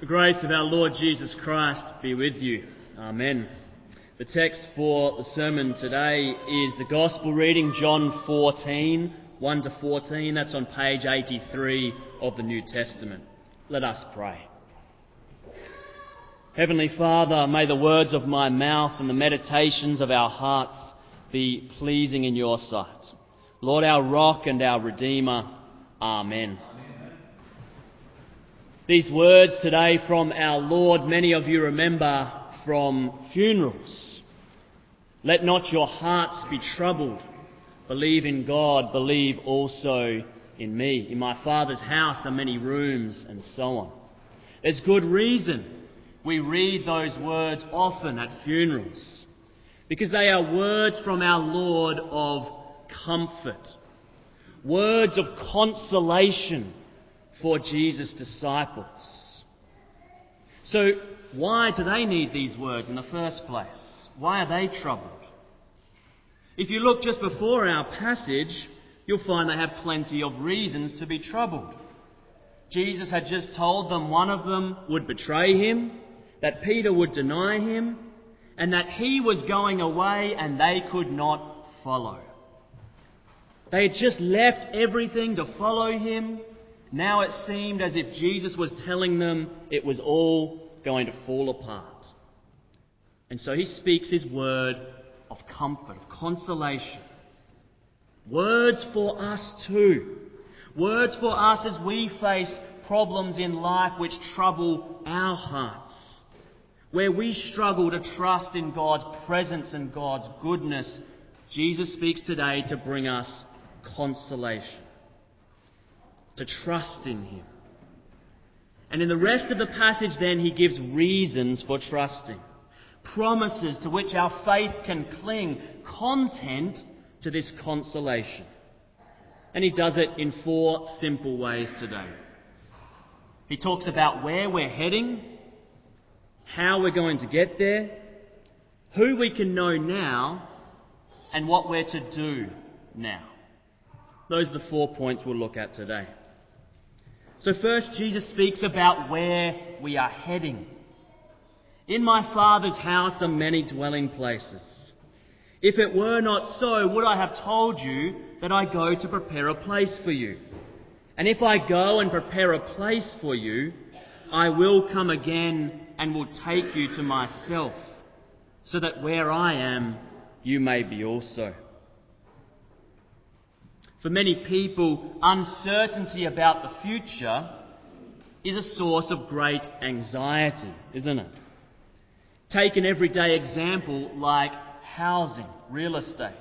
The grace of our Lord Jesus Christ be with you. Amen. The text for the sermon today is the Gospel reading, John 14, 1 to 14. That's on page 83 of the New Testament. Let us pray. Heavenly Father, may the words of my mouth and the meditations of our hearts be pleasing in your sight. Lord, our rock and our redeemer. Amen. These words today from our Lord, many of you remember from funerals. Let not your hearts be troubled. Believe in God, believe also in me. In my Father's house are many rooms, and so on. There's good reason we read those words often at funerals, because they are words from our Lord of comfort, words of consolation for Jesus' disciples. So, why do they need these words in the first place? Why are they troubled? If you look just before our passage, you'll find they have plenty of reasons to be troubled. Jesus had just told them one of them would betray him, that Peter would deny him, and that he was going away and they could not follow. They had just left everything to follow him, now it seemed as if Jesus was telling them it was all going to fall apart. And so he speaks his word of comfort, of consolation. Words for us too. Words for us as we face problems in life which trouble our hearts. Where we struggle to trust in God's presence and God's goodness, Jesus speaks today to bring us consolation to trust in Him. And in the rest of the passage, then, he gives reasons for trusting, promises to which our faith can cling, content to this consolation. And he does it in four simple ways today. He talks about where we're heading, how we're going to get there, who we can know now, and what we're to do now. Those are the four points we'll look at today. So, first, Jesus speaks about where we are heading. In my Father's house are many dwelling places. If it were not so, would I have told you that I go to prepare a place for you? And if I go and prepare a place for you, I will come again and will take you to myself, so that where I am, you may be also. For many people, uncertainty about the future is a source of great anxiety, isn't it? Take an everyday example like housing, real estate.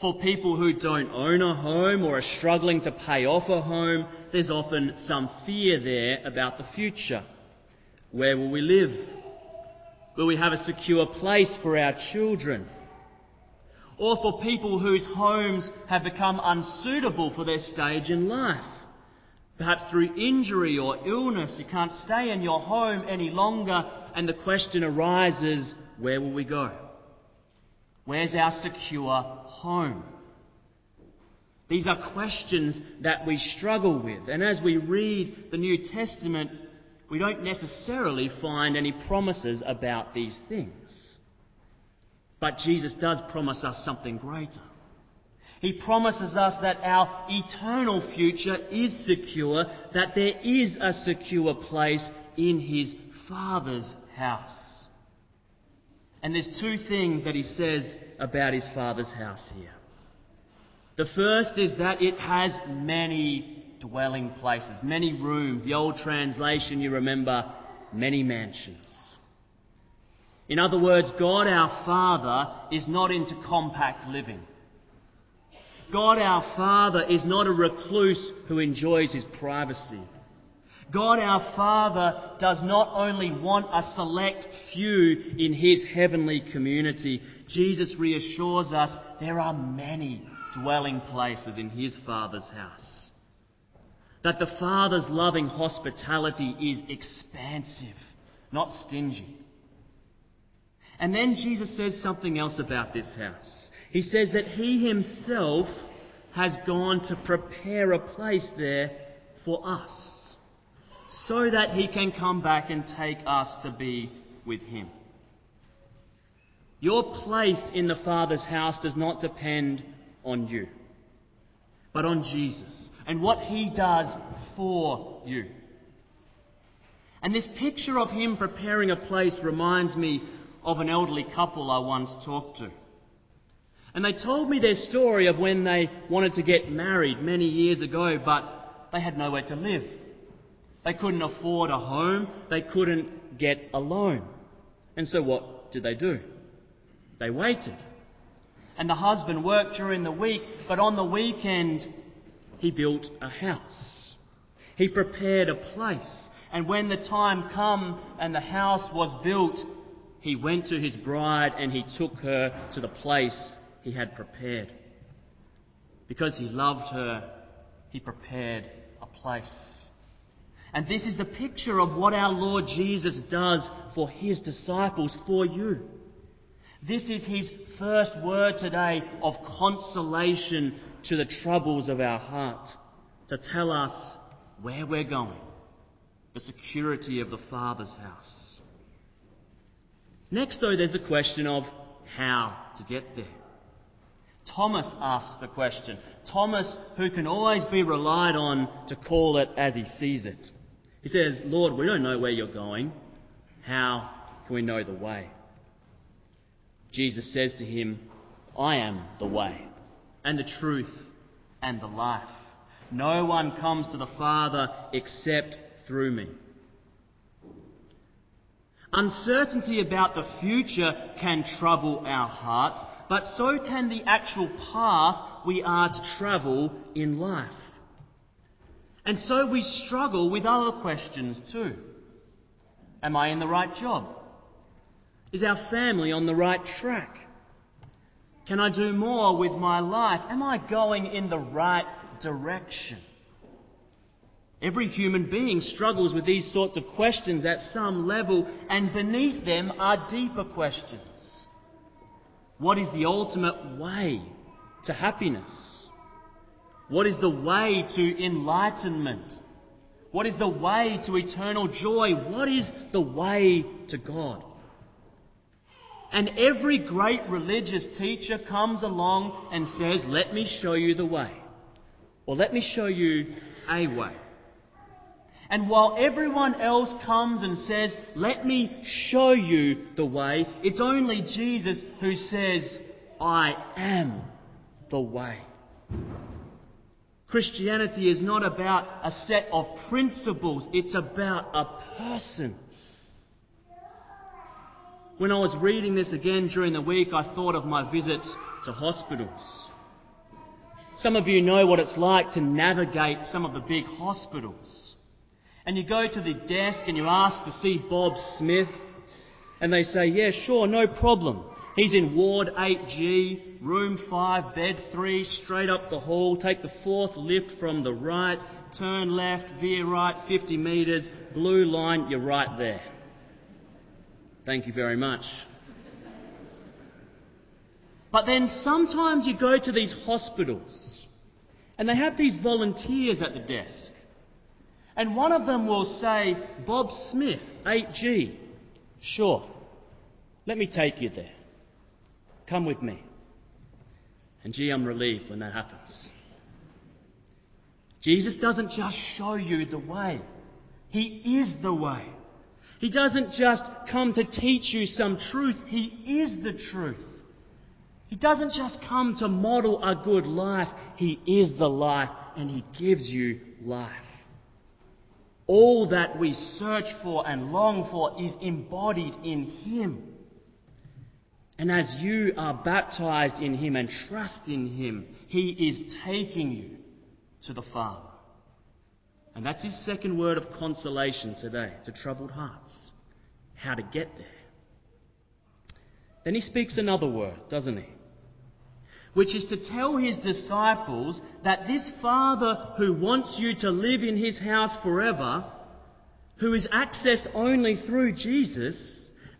For people who don't own a home or are struggling to pay off a home, there's often some fear there about the future. Where will we live? Will we have a secure place for our children? Or for people whose homes have become unsuitable for their stage in life. Perhaps through injury or illness, you can't stay in your home any longer, and the question arises where will we go? Where's our secure home? These are questions that we struggle with, and as we read the New Testament, we don't necessarily find any promises about these things. But Jesus does promise us something greater. He promises us that our eternal future is secure, that there is a secure place in His Father's house. And there's two things that He says about His Father's house here. The first is that it has many dwelling places, many rooms. The old translation, you remember, many mansions. In other words, God our Father is not into compact living. God our Father is not a recluse who enjoys his privacy. God our Father does not only want a select few in his heavenly community. Jesus reassures us there are many dwelling places in his Father's house. That the Father's loving hospitality is expansive, not stingy. And then Jesus says something else about this house. He says that he himself has gone to prepare a place there for us. so that he can come back and take us to be with him. Your place in the Father's house does not depend on you, but on Jesus and what he does for you. And this picture of him preparing a place reminds me of an elderly couple I once talked to. And they told me their story of when they wanted to get married many years ago, but they had nowhere to live. They couldn't afford a home, they couldn't get a loan. And so what did they do? They waited. And the husband worked during the week, but on the weekend he built a house. He prepared a place. And when the time come and the house was built, he went to his bride and he took her to the place he had prepared. Because he loved her, he prepared a place. And this is the picture of what our Lord Jesus does for his disciples, for you. This is his first word today of consolation to the troubles of our heart, to tell us where we're going, the security of the Father's house. Next, though, there's the question of how to get there. Thomas asks the question. Thomas, who can always be relied on to call it as he sees it. He says, Lord, we don't know where you're going. How can we know the way? Jesus says to him, I am the way, and the truth, and the life. No one comes to the Father except through me. Uncertainty about the future can trouble our hearts, but so can the actual path we are to travel in life. And so we struggle with other questions too. Am I in the right job? Is our family on the right track? Can I do more with my life? Am I going in the right direction? Every human being struggles with these sorts of questions at some level, and beneath them are deeper questions. What is the ultimate way to happiness? What is the way to enlightenment? What is the way to eternal joy? What is the way to God? And every great religious teacher comes along and says, Let me show you the way. Or let me show you a way. And while everyone else comes and says, Let me show you the way, it's only Jesus who says, I am the way. Christianity is not about a set of principles, it's about a person. When I was reading this again during the week, I thought of my visits to hospitals. Some of you know what it's like to navigate some of the big hospitals. And you go to the desk and you ask to see Bob Smith, and they say, Yeah, sure, no problem. He's in Ward 8G, room 5, bed 3, straight up the hall. Take the fourth lift from the right, turn left, veer right, 50 metres, blue line, you're right there. Thank you very much. But then sometimes you go to these hospitals and they have these volunteers at the desk. And one of them will say, Bob Smith, 8G. Sure, let me take you there. Come with me. And gee, I'm relieved when that happens. Jesus doesn't just show you the way, He is the way. He doesn't just come to teach you some truth, He is the truth. He doesn't just come to model a good life, He is the life and He gives you life. All that we search for and long for is embodied in Him. And as you are baptized in Him and trust in Him, He is taking you to the Father. And that's his second word of consolation today to troubled hearts. How to get there. Then he speaks another word, doesn't he? Which is to tell his disciples that this Father who wants you to live in his house forever, who is accessed only through Jesus,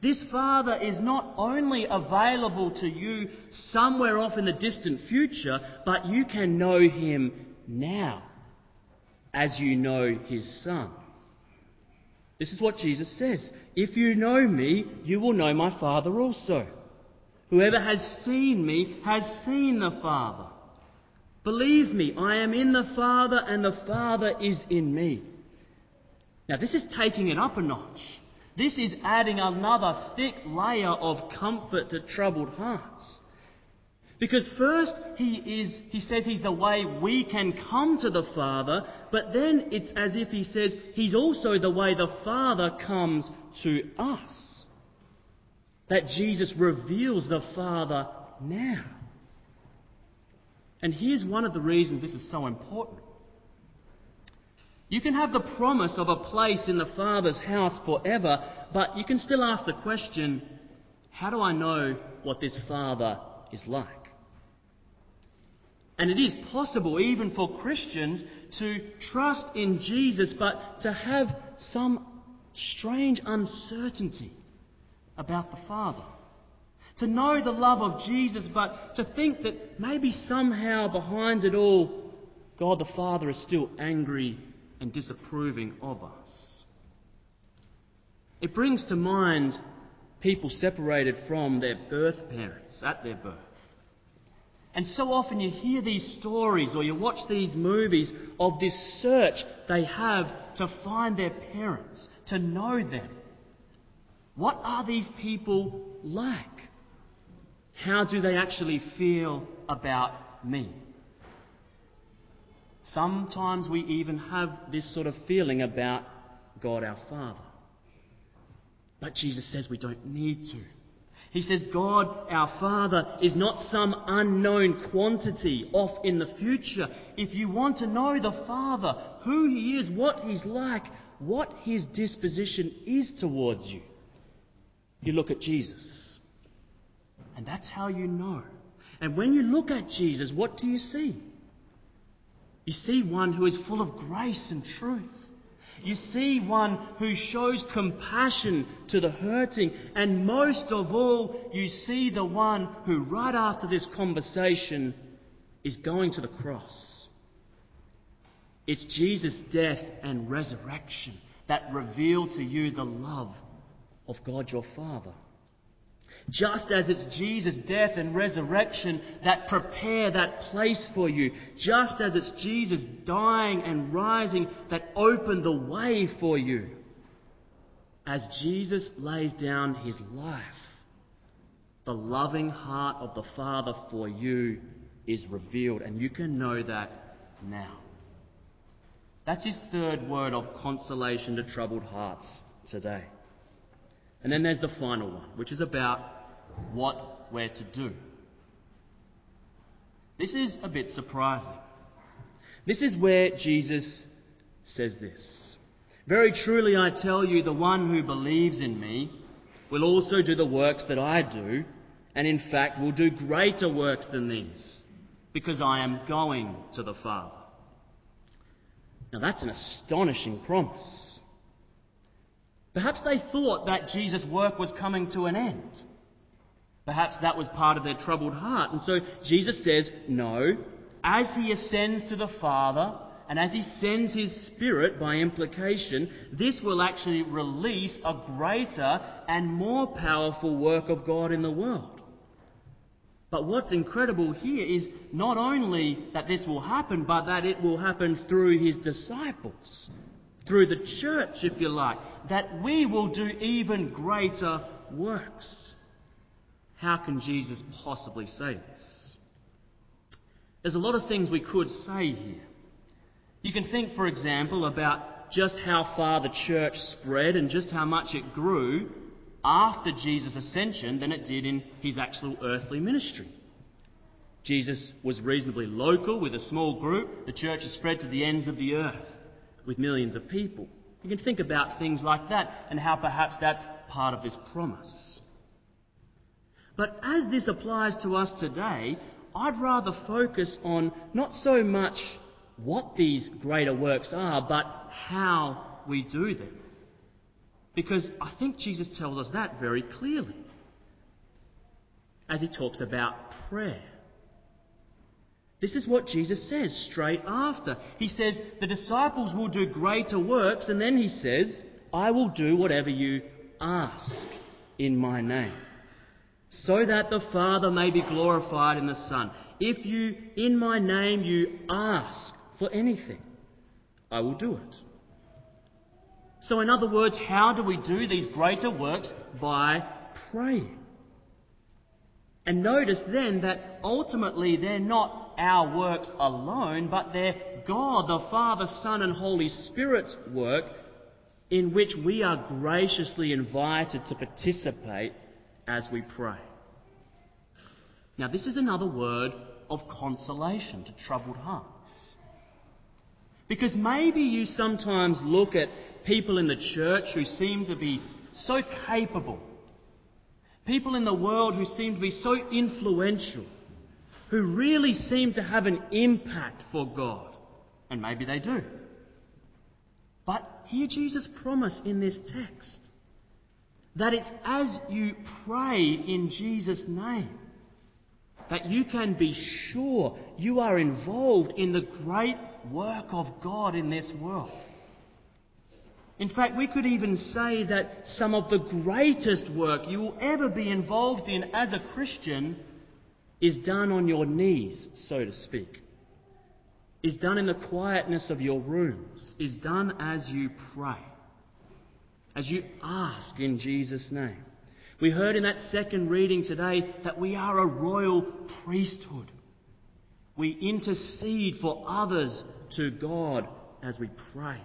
this Father is not only available to you somewhere off in the distant future, but you can know him now as you know his Son. This is what Jesus says. If you know me, you will know my Father also. Whoever has seen me has seen the Father. Believe me, I am in the Father and the Father is in me. Now, this is taking it up a notch. This is adding another thick layer of comfort to troubled hearts. Because first he is, he says he's the way we can come to the Father, but then it's as if he says he's also the way the Father comes to us. That Jesus reveals the Father now. And here's one of the reasons this is so important. You can have the promise of a place in the Father's house forever, but you can still ask the question how do I know what this Father is like? And it is possible, even for Christians, to trust in Jesus, but to have some strange uncertainty about the Father. To know the love of Jesus, but to think that maybe somehow behind it all, God the Father is still angry and disapproving of us. It brings to mind people separated from their birth parents at their birth. And so often you hear these stories or you watch these movies of this search they have to find their parents, to know them. What are these people like? How do they actually feel about me? Sometimes we even have this sort of feeling about God our Father. But Jesus says we don't need to. He says God our Father is not some unknown quantity off in the future. If you want to know the Father, who He is, what He's like, what His disposition is towards you, you look at Jesus. And that's how you know. And when you look at Jesus, what do you see? You see one who is full of grace and truth. You see one who shows compassion to the hurting. And most of all, you see the one who, right after this conversation, is going to the cross. It's Jesus' death and resurrection that reveal to you the love of God your Father. Just as it's Jesus' death and resurrection that prepare that place for you. Just as it's Jesus dying and rising that open the way for you. As Jesus lays down his life, the loving heart of the Father for you is revealed, and you can know that now. That's his third word of consolation to troubled hearts today. And then there's the final one, which is about what we're to do. This is a bit surprising. This is where Jesus says this Very truly I tell you, the one who believes in me will also do the works that I do, and in fact will do greater works than these, because I am going to the Father. Now that's an astonishing promise. Perhaps they thought that Jesus' work was coming to an end. Perhaps that was part of their troubled heart. And so Jesus says, No, as he ascends to the Father, and as he sends his Spirit by implication, this will actually release a greater and more powerful work of God in the world. But what's incredible here is not only that this will happen, but that it will happen through his disciples through the church, if you like, that we will do even greater works. How can Jesus possibly say this? There's a lot of things we could say here. You can think, for example, about just how far the church spread and just how much it grew after Jesus' ascension than it did in his actual earthly ministry. Jesus was reasonably local with a small group. The church has spread to the ends of the earth with millions of people. You can think about things like that and how perhaps that's part of this promise. But as this applies to us today, I'd rather focus on not so much what these greater works are, but how we do them. Because I think Jesus tells us that very clearly as he talks about prayer. This is what Jesus says straight after. He says, The disciples will do greater works, and then he says, I will do whatever you ask in my name, so that the Father may be glorified in the Son. If you, in my name, you ask for anything, I will do it. So, in other words, how do we do these greater works? By praying. And notice then that ultimately they're not our works alone, but they're God, the Father, Son, and Holy Spirit's work in which we are graciously invited to participate as we pray. Now, this is another word of consolation to troubled hearts. Because maybe you sometimes look at people in the church who seem to be so capable, people in the world who seem to be so influential, who really seem to have an impact for God. And maybe they do. But hear Jesus' promise in this text that it's as you pray in Jesus' name that you can be sure you are involved in the great work of God in this world. In fact, we could even say that some of the greatest work you will ever be involved in as a Christian is done on your knees, so to speak, is done in the quietness of your rooms, is done as you pray, as you ask in Jesus' name. We heard in that second reading today that we are a royal priesthood. We intercede for others to God as we pray.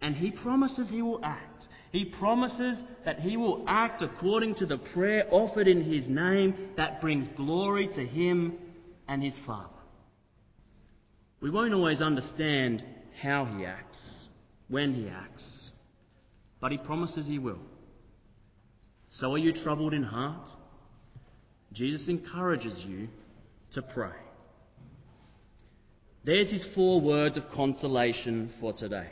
And He promises He will act. He promises that He will act according to the prayer offered in His name that brings glory to Him and His Father. We won't always understand how He acts, when He acts, but He promises He will. So are you troubled in heart? Jesus encourages you to pray. There's his four words of consolation for today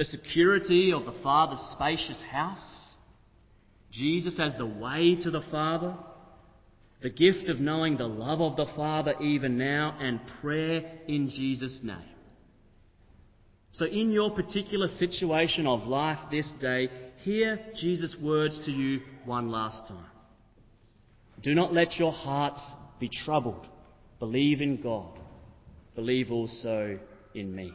the security of the Father's spacious house, Jesus as the way to the Father, the gift of knowing the love of the Father even now, and prayer in Jesus' name. So, in your particular situation of life this day, hear Jesus' words to you one last time. Do not let your hearts be troubled. Believe in God. Believe also in me.